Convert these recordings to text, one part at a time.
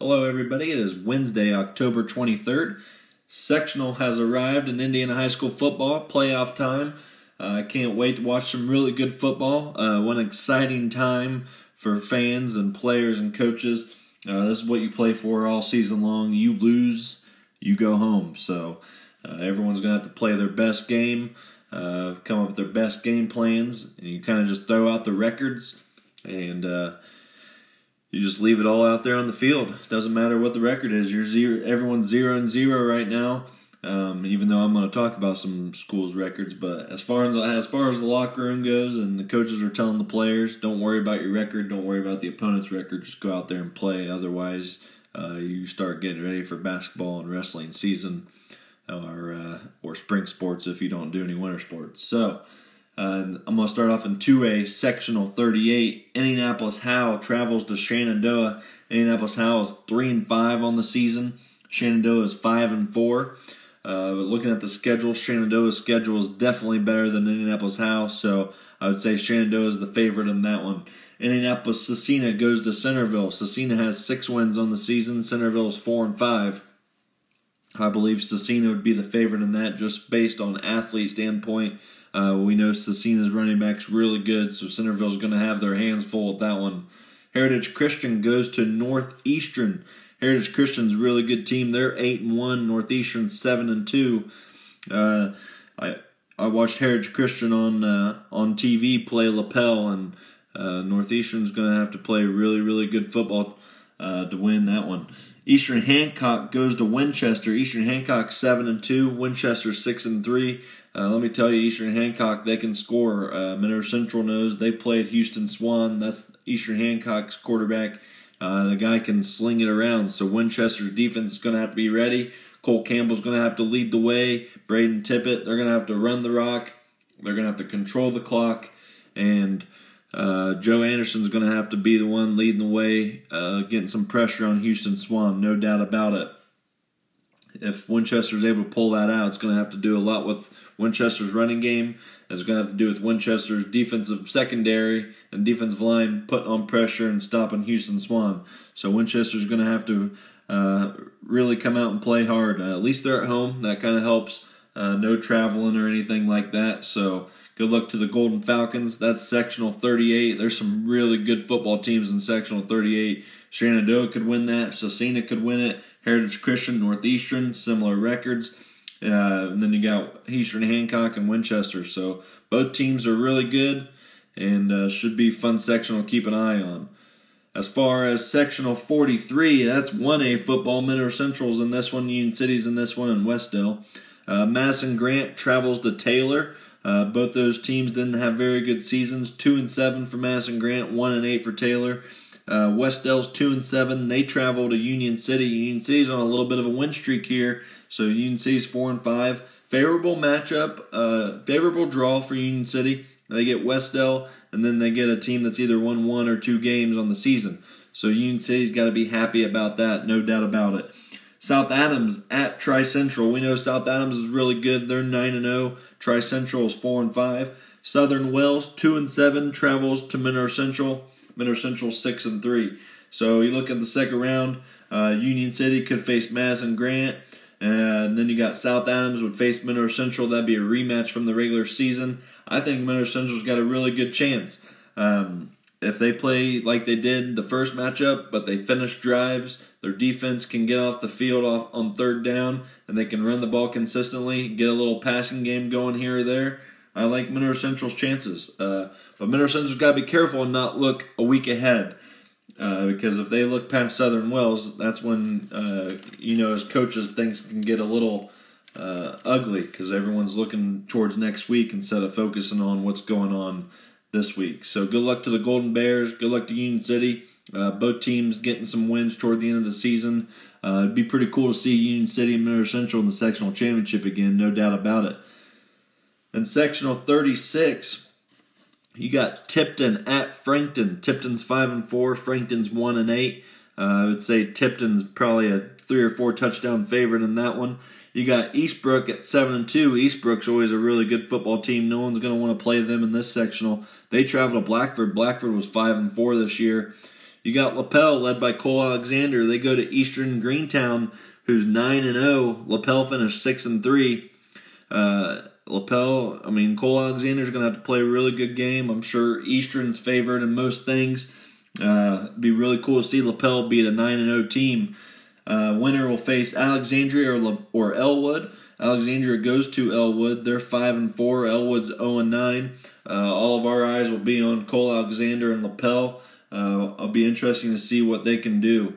Hello, everybody. It is Wednesday, October 23rd. Sectional has arrived in Indiana High School football, playoff time. Uh, I can't wait to watch some really good football. Uh, one exciting time for fans and players and coaches. Uh, this is what you play for all season long. You lose, you go home. So uh, everyone's going to have to play their best game, uh, come up with their best game plans, and you kind of just throw out the records and uh, you just leave it all out there on the field. Doesn't matter what the record is. You're zero. Everyone's zero and zero right now. Um, even though I'm going to talk about some schools' records, but as far as as far as the locker room goes, and the coaches are telling the players, don't worry about your record, don't worry about the opponent's record, just go out there and play. Otherwise, uh, you start getting ready for basketball and wrestling season, or uh, or spring sports if you don't do any winter sports. So. I'm going to start off in 2A, sectional 38. Indianapolis Howell travels to Shenandoah. Indianapolis Howell is 3 and 5 on the season. Shenandoah is 5 and 4. Uh, but looking at the schedule, Shenandoah's schedule is definitely better than Indianapolis Howell, so I would say Shenandoah is the favorite in that one. Indianapolis Scecina goes to Centerville. Scecina has six wins on the season. Centerville is four and five. I believe Scecina would be the favorite in that, just based on athlete standpoint. Uh, we know Scecina's running back's really good, so Centerville's going to have their hands full with that one. Heritage Christian goes to Northeastern. Heritage Christian's really good team. They're eight and one. Northeastern seven and two. Uh, I I watched Heritage Christian on uh, on TV play Lapel, and uh, Northeastern's going to have to play really really good football uh, to win that one. Eastern Hancock goes to Winchester. Eastern Hancock seven and two. Winchester six and three. Uh, let me tell you, Eastern Hancock, they can score. Uh, Central knows they played Houston Swan. That's Eastern Hancock's quarterback. Uh, the guy can sling it around. So Winchester's defense is going to have to be ready. Cole Campbell's going to have to lead the way. Braden Tippett, they're going to have to run the rock. They're going to have to control the clock. And uh, Joe Anderson's going to have to be the one leading the way, uh, getting some pressure on Houston Swan, no doubt about it if Winchester's able to pull that out, it's going to have to do a lot with Winchester's running game. It's going to have to do with Winchester's defensive secondary and defensive line putting on pressure and stopping Houston Swan. So Winchester's going to have to uh, really come out and play hard. At least they're at home. That kind of helps. Uh, no traveling or anything like that. So good luck to the Golden Falcons. That's sectional 38. There's some really good football teams in sectional 38. Shenandoah could win that. Scecina could win it. Heritage Christian, Northeastern, similar records. Uh, and then you got Eastern Hancock and Winchester. So both teams are really good and uh, should be fun sectional to keep an eye on. As far as sectional 43, that's 1A football. Monroe Central's in this one, Union City's in this one, and Wes-Del. Uh, Madison Grant travels to Taylor. Uh, both those teams didn't have very good seasons. Two and seven for Madison Grant, one and eight for Taylor. Uh, Wes-Del's two and seven. They travel to Union City. Union City's on a little bit of a win streak here, so Union City's four and five. Favorable matchup, uh, favorable draw for Union City. They get Westdale, and then they get a team that's either won one or two games on the season. So Union City's got to be happy about that, no doubt about it. South Adams at Tri Central. We know South Adams is really good. They're nine and zero. Tri Central is four and five. Southern Wells two and seven travels to Monroe Central. Monroe Central six and three. So you look at the second round. Uh, Union City could face Madison Grant. And then you got South Adams would face Monroe Central. That'd be a rematch from the regular season. I think Monroe Central's got a really good chance. Um, if they play like they did the first matchup, but they finish drives, their defense can get off the field off on third down, and they can run the ball consistently, get a little passing game going here or there. I like Monroe Central's chances. Uh, but Monroe Central's got to be careful and not look a week ahead. Uh, because if they look past Southern Wells, that's when, uh, you know, as coaches, things can get a little uh, ugly because everyone's looking towards next week instead of focusing on what's going on this week. So good luck to the Golden Bears. Good luck to Union City. Uh, both teams getting some wins toward the end of the season. Uh, it'd be pretty cool to see Union City and Monroe Central in the sectional championship again, no doubt about it. In sectional 36, you got Tipton at Frankton. Tipton's five and four. Frankton's one and eight. Uh, I would say Tipton's probably a three or four touchdown favorite in that one. You got Eastbrook at seven and two. Eastbrook's always a really good football team. No one's going to want to play them in this sectional. They travel to Blackford. Blackford was five and four this year. You got Lapel led by Cole Alexander. They go to Eastern Greentown, who's nine and zero. Lapel finished six and three. Uh, Lapel, I mean Cole Alexander's going to have to play a really good game. I'm sure Eastern's favored in most things. Uh, be really cool to see Lapel beat a nine and zero team. Uh, winner will face Alexandria or, La- or Elwood. Alexandria goes to Elwood. They're five and four. Elwood's zero and nine. Uh, all of our eyes will be on Cole Alexander and Lapel. Uh, I'll be interesting to see what they can do.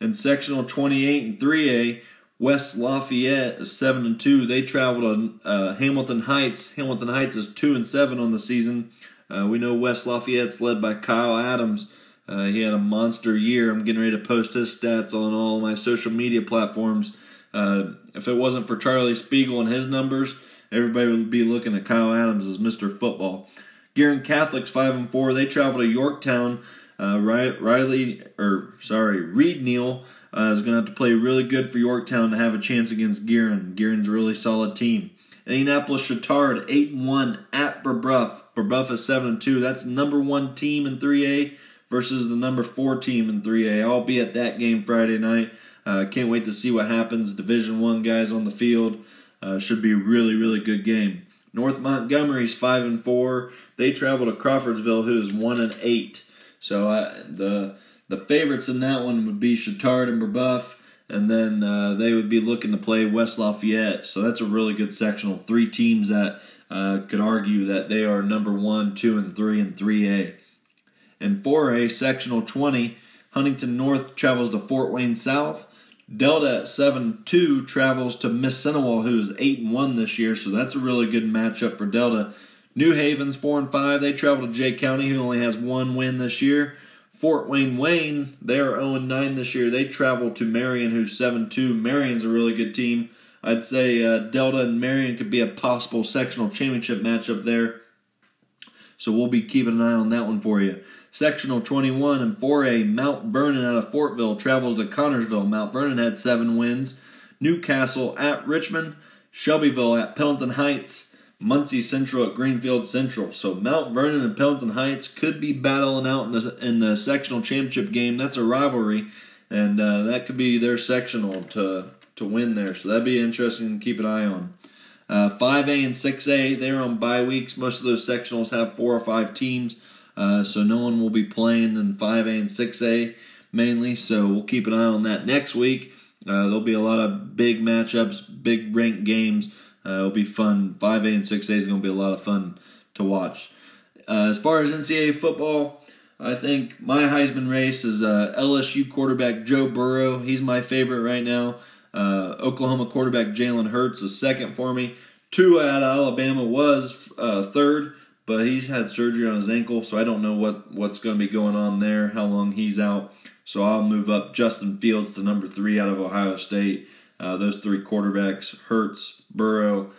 In sectional 28 and 3A, West Lafayette is seven and two. They traveled to uh, Hamilton Heights. Hamilton Heights is two and seven on the season. Uh, we know West Lafayette's led by Kyle Adams. Uh, he had a monster year. I'm getting ready to post his stats on all my social media platforms. Uh, if it wasn't for Charlie Spegal and his numbers, everybody would be looking at Kyle Adams as Mr. Football. Guerin Catholics five and four. They travel to Yorktown. Uh, Riley or sorry Reed Neal uh, is going to have to play really good for Yorktown to have a chance against Guerin. Guerin's a really solid team. Indianapolis Chatard eight and one at Brebeuf. Brebeuf is seven and two. That's number one team in 3A versus the number four team in 3A. I'll be at that game Friday night. Uh, can't wait to see what happens. Division One guys on the field uh, should be a really really good game. North Montgomery's five and four. They travel to Crawfordsville, who is one and eight. So uh, the the favorites in that one would be Chatard and Brebeuf, and then uh, they would be looking to play West Lafayette. So that's a really good sectional. Three teams that uh, could argue that they are number one, two, and three in 3A. In 4A, sectional 20, Huntington North travels to Fort Wayne South. Delta 7 2 travels to Mississinewa, who is 8 and 1 this year, so that's a really good matchup for Delta. New Haven's 4 and 5. They travel to Jay County, who only has one win this year. Fort Wayne Wayne, they are 0 9 this year. They travel to Marion, who's 7 2. Marion's a really good team. I'd say uh, Delta and Marion could be a possible sectional championship matchup there. So we'll be keeping an eye on that one for you. Sectional 21 and 4A, Mount Vernon out of Fortville travels to Connersville. Mount Vernon had seven wins. Newcastle at Richmond. Shelbyville at Pendleton Heights. Muncie Central at Greenfield Central. So Mount Vernon and Pendleton Heights could be battling out in the in the sectional championship game. That's a rivalry, and uh, that could be their sectional to to win there. So that'd be interesting to keep an eye on. Uh, 5A and 6A, they're on bye weeks. Most of those sectionals have four or five teams, uh, so no one will be playing in 5A and 6A mainly. So we'll keep an eye on that next week. Uh, there'll be a lot of big matchups, big ranked games. Uh, it'll be fun. 5A and 6A is going to be a lot of fun to watch. Uh, as far as NCAA football, I think my Heisman race is uh, LSU quarterback Joe Burrow. He's my favorite right now. Uh, Oklahoma quarterback Jalen Hurts is second for me. Tua out of Alabama was uh, third, but he's had surgery on his ankle, so I don't know what, what's going to be going on there, how long he's out. So I'll move up Justin Fields to number three out of Ohio State. Uh, those three quarterbacks, Hurts, Burrow,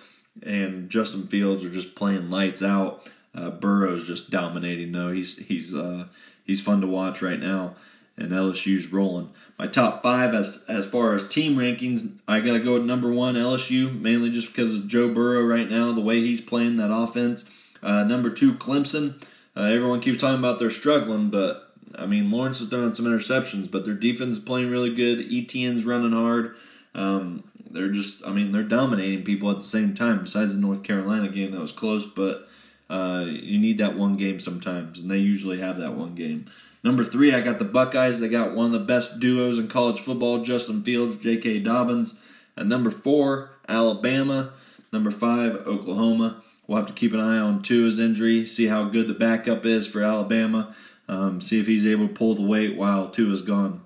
and Justin Fields, are just playing lights out. Uh, Burrow's just dominating. though. he's he's uh, he's fun to watch right now, and LSU's rolling. My top five as as far as team rankings, I gotta go with number one LSU, mainly just because of Joe Burrow right now, the way he's playing that offense. Uh, number two Clemson. Uh, everyone keeps talking about they're struggling, but I mean Lawrence is throwing some interceptions, but their defense is playing really good. Etienne's running hard. Um, they're just, I mean, they're dominating people at the same time. Besides the North Carolina game that was close, but uh, you need that one game sometimes, and they usually have that one game. Number three, I got the Buckeyes. They got one of the best duos in college football: Justin Fields, J.K. Dobbins. At number four, Alabama. Number five, Oklahoma. We'll have to keep an eye on Tua's injury, see how good the backup is for Alabama, um, see if he's able to pull the weight while Tua's gone.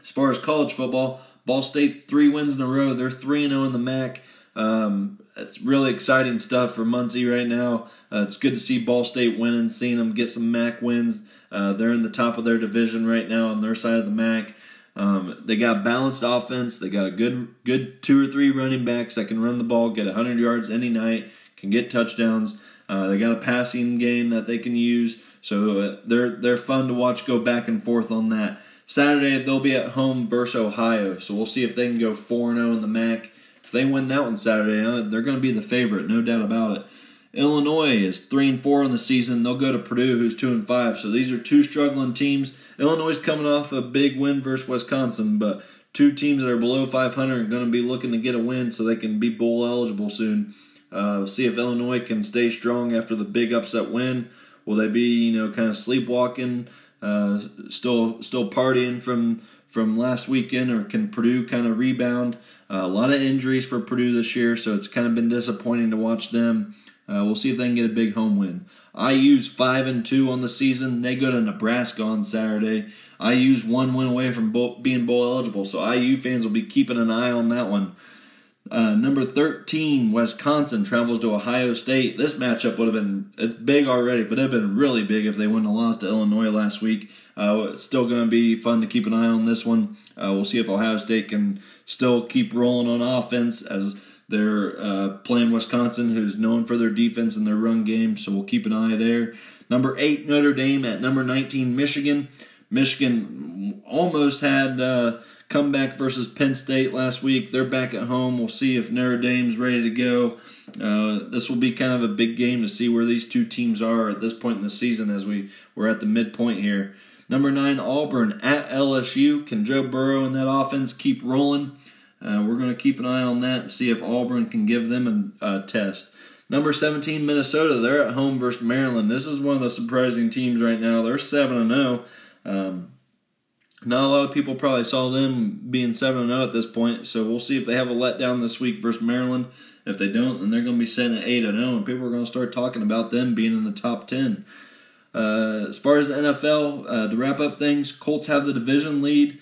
As far as college football, Ball State three wins in a row. They're three and zero oh in the MAC. Um, it's really exciting stuff for Muncie right now. Uh, it's good to see Ball State winning, seeing them get some MAC wins. Uh, they're in the top of their division right now on their side of the MAC. Um, they got balanced offense. They got a good, good two or three running backs that can run the ball, get 100 yards any night, can get touchdowns. Uh, they got a passing game that they can use, so uh, they're they're fun to watch go back and forth on that. Saturday they'll be at home versus Ohio, so we'll see if they can go 4-0 in the MAC. If they win that one Saturday, uh, they're going to be the favorite, no doubt about it. Illinois is three and four on the season. They'll go to Purdue, who's two and five. So these are two struggling teams. Illinois is coming off a big win versus Wisconsin, but two teams that are below 500 are going to be looking to get a win so they can be bowl eligible soon. Uh, see if Illinois can stay strong after the big upset win. Will they be, you know, kind of sleepwalking, uh, still still partying from from last weekend, or can Purdue kind of rebound? Uh, a lot of injuries for Purdue this year, so it's kind of been disappointing to watch them. Uh, we'll see if they can get a big home win. IU's five and two on the season. They go to Nebraska on Saturday. IU's one win away from bowl, being bowl eligible, so IU fans will be keeping an eye on that one. Uh, number 13, Wisconsin travels to Ohio State. This matchup would have been, it's big already, but it would have been really big if they wouldn't have lost to Illinois last week. Uh, it's still going to be fun to keep an eye on this one. Uh, we'll see if Ohio State can still keep rolling on offense as they're uh, playing Wisconsin, who's known for their defense and their run game, so we'll keep an eye there. Number 8, Notre Dame at number 19, Michigan. Michigan almost had uh, comeback versus Penn State last week. They're back at home. We'll see if Notre Dame's ready to go. Uh, this will be kind of a big game to see where these two teams are at this point in the season as we, we're at the midpoint here. Number nine, Auburn at LSU. Can Joe Burrow and that offense keep rolling? Uh, we're going to keep an eye on that and see if Auburn can give them a, a test. Number 17, Minnesota. They're at home versus Maryland. This is one of the surprising teams right now. They're 7 0. Um, not a lot of people probably saw them being 7 0 at this point, so we'll see if they have a letdown this week versus Maryland. If they don't, then they're going to be sitting at 8 0, and people are going to start talking about them being in the top 10. Uh, as far as the NFL, uh, to wrap up things, Colts have the division lead.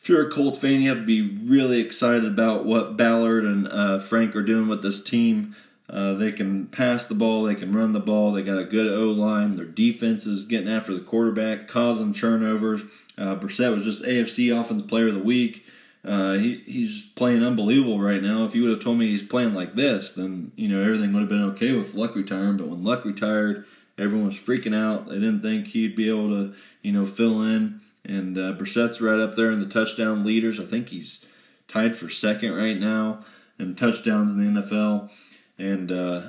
If you're a Colts fan, you have to be really excited about what Ballard and uh, Frank are doing with this team. Uh, they can pass the ball, they can run the ball, they got a good O line. Their defense is getting after the quarterback, causing turnovers. Uh, Brissett was just AFC Offensive Player of the Week. Uh, he he's playing unbelievable right now. If you would have told me he's playing like this, then you know everything would have been okay with Luck retiring. But when Luck retired, everyone was freaking out. They didn't think he'd be able to you know fill in. And uh, Brissett's right up there in the touchdown leaders. I think he's tied for second right now in touchdowns in the NFL. And uh,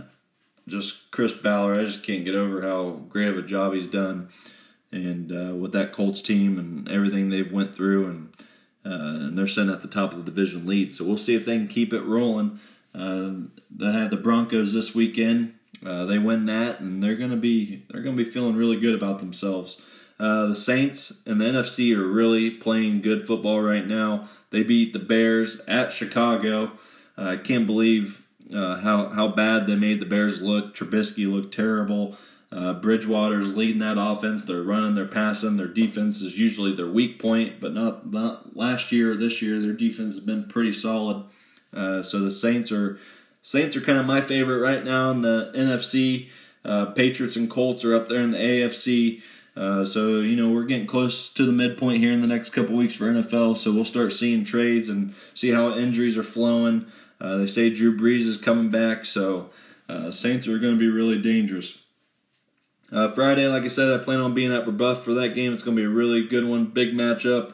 just Chris Ballard, I just can't get over how great of a job he's done. And uh, with that Colts team and everything they've went through, and uh, and they're sitting at the top of the division lead. So we'll see if they can keep it rolling. Uh, they have the Broncos this weekend. Uh, they win that, and they're gonna be they're gonna be feeling really good about themselves. Uh, the Saints and the NFC are really playing good football right now. They beat the Bears at Chicago. I can't believe uh, how how bad they made the Bears look. Trubisky looked terrible. Uh, Bridgewater's leading that offense. They're running, they're passing. Their defense is usually their weak point, but not not last year or this year. Their defense has been pretty solid. Uh, so the Saints are Saints are kind of my favorite right now in the NFC. Uh, Patriots and Colts are up there in the AFC. Uh, so you know we're getting close to the midpoint here in the next couple weeks for NFL. So we'll start seeing trades and see how injuries are flowing. Uh, they say Drew Brees is coming back, so uh, Saints are going to be really dangerous. Uh, Friday, like I said, I plan on being at Brebeuf for that game. It's going to be a really good one, big matchup.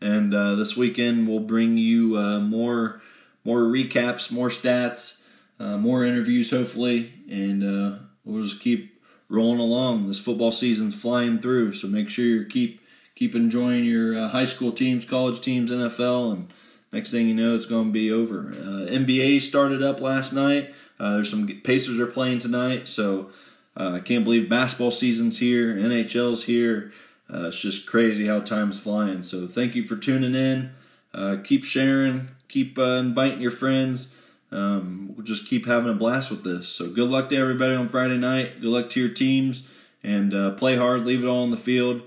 And uh, this weekend we'll bring you uh, more more recaps, more stats, more interviews, hopefully, and we'll just keep rolling along. This football season's flying through, so make sure you keep keep enjoying your uh, high school teams, college teams, NFL, and next thing you know, it's going to be over. Uh, NBA started up last night. Uh, there's some Pacers are playing tonight, so uh, I can't believe basketball season's here. NHL's here. Uh, it's just crazy how time's flying. So thank you for tuning in. Uh, keep sharing. Keep inviting your friends um, we'll just keep having a blast with this. So good luck to everybody on Friday night. Good luck to your teams, and uh, play hard. Leave it all on the field.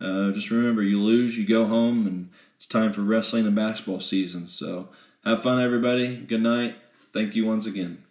Uh, just remember, you lose, you go home, and it's time for wrestling and basketball season. So have fun, everybody. Good night. Thank you once again.